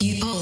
You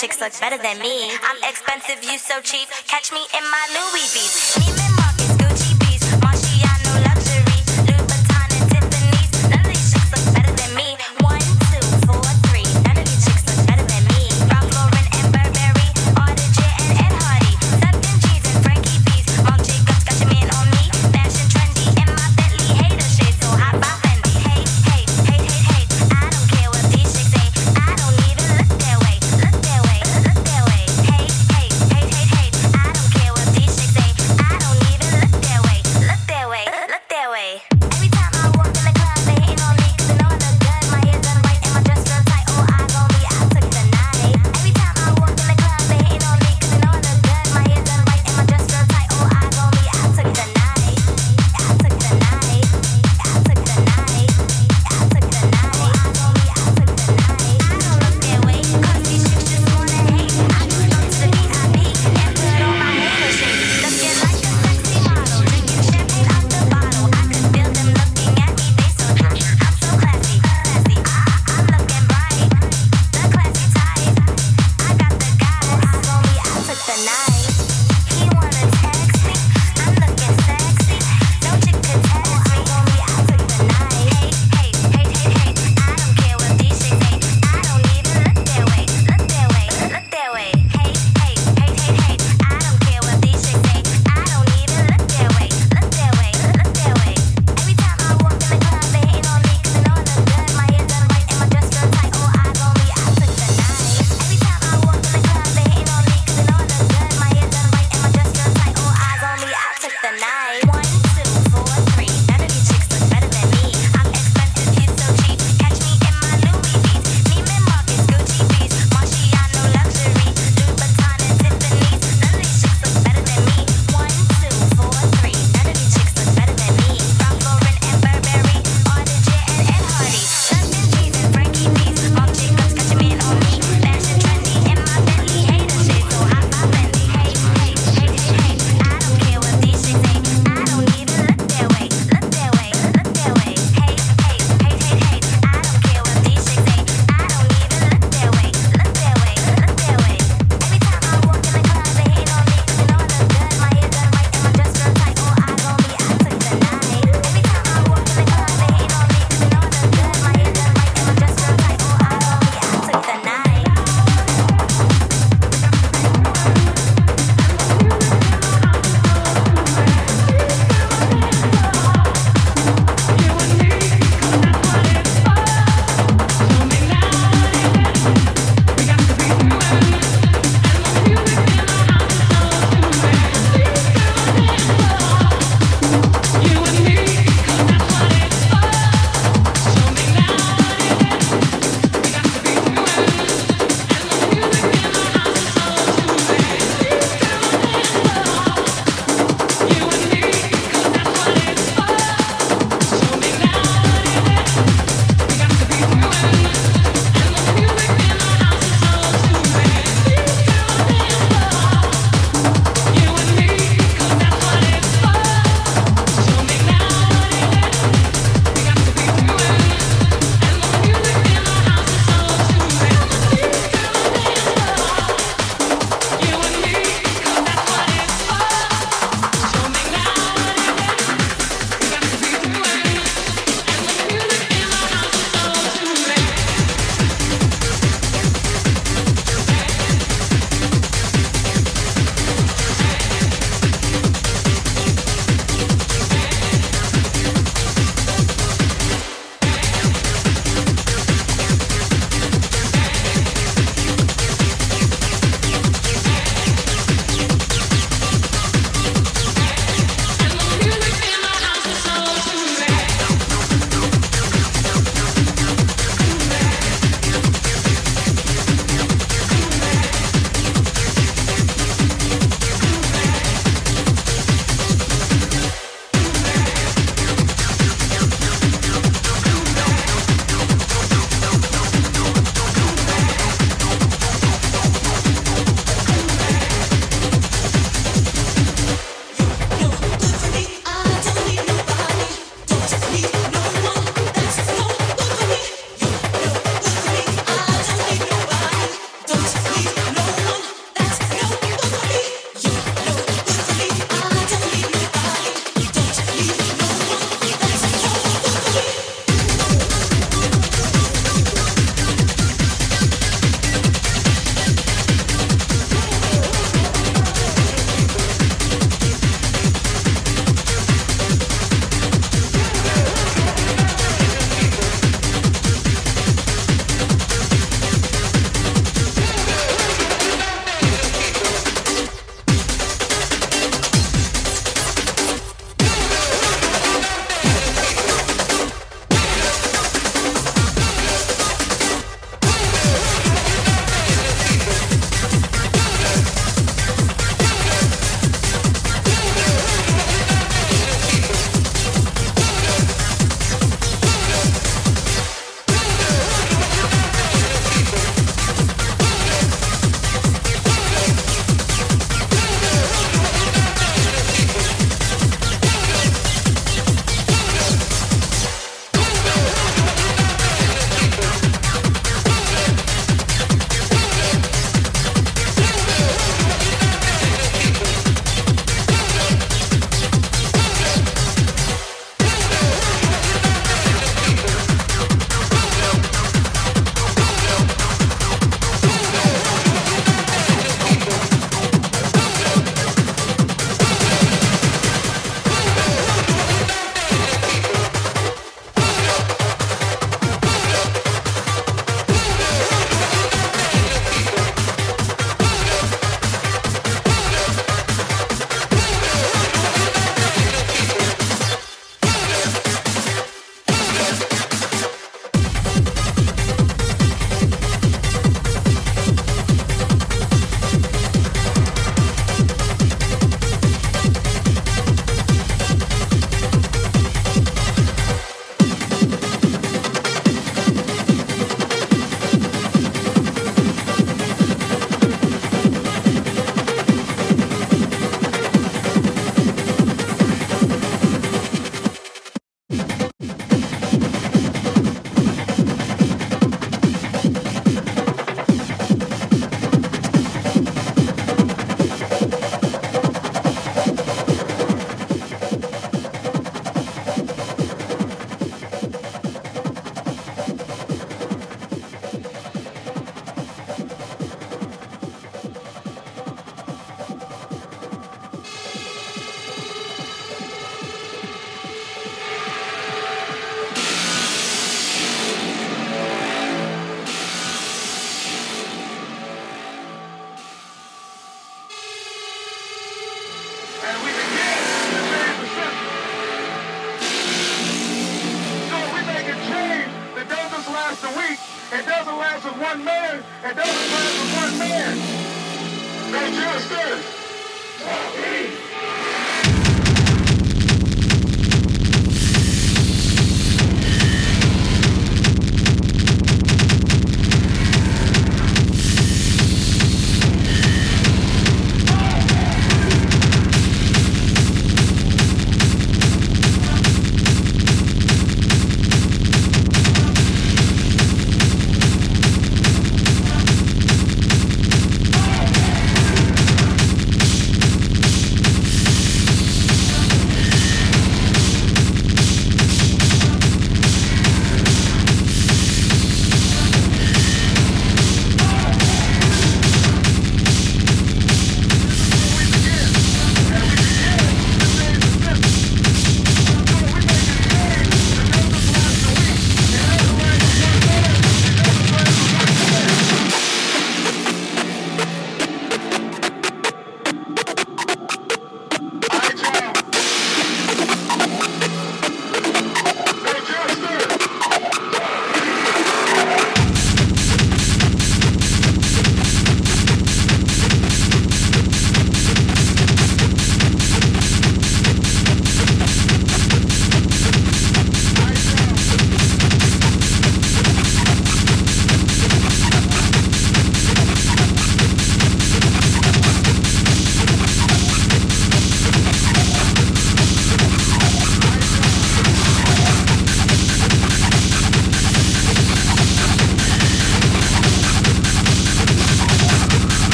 chicks look better than me. I'm expensive, you so cheap. Catch me in my Louis V.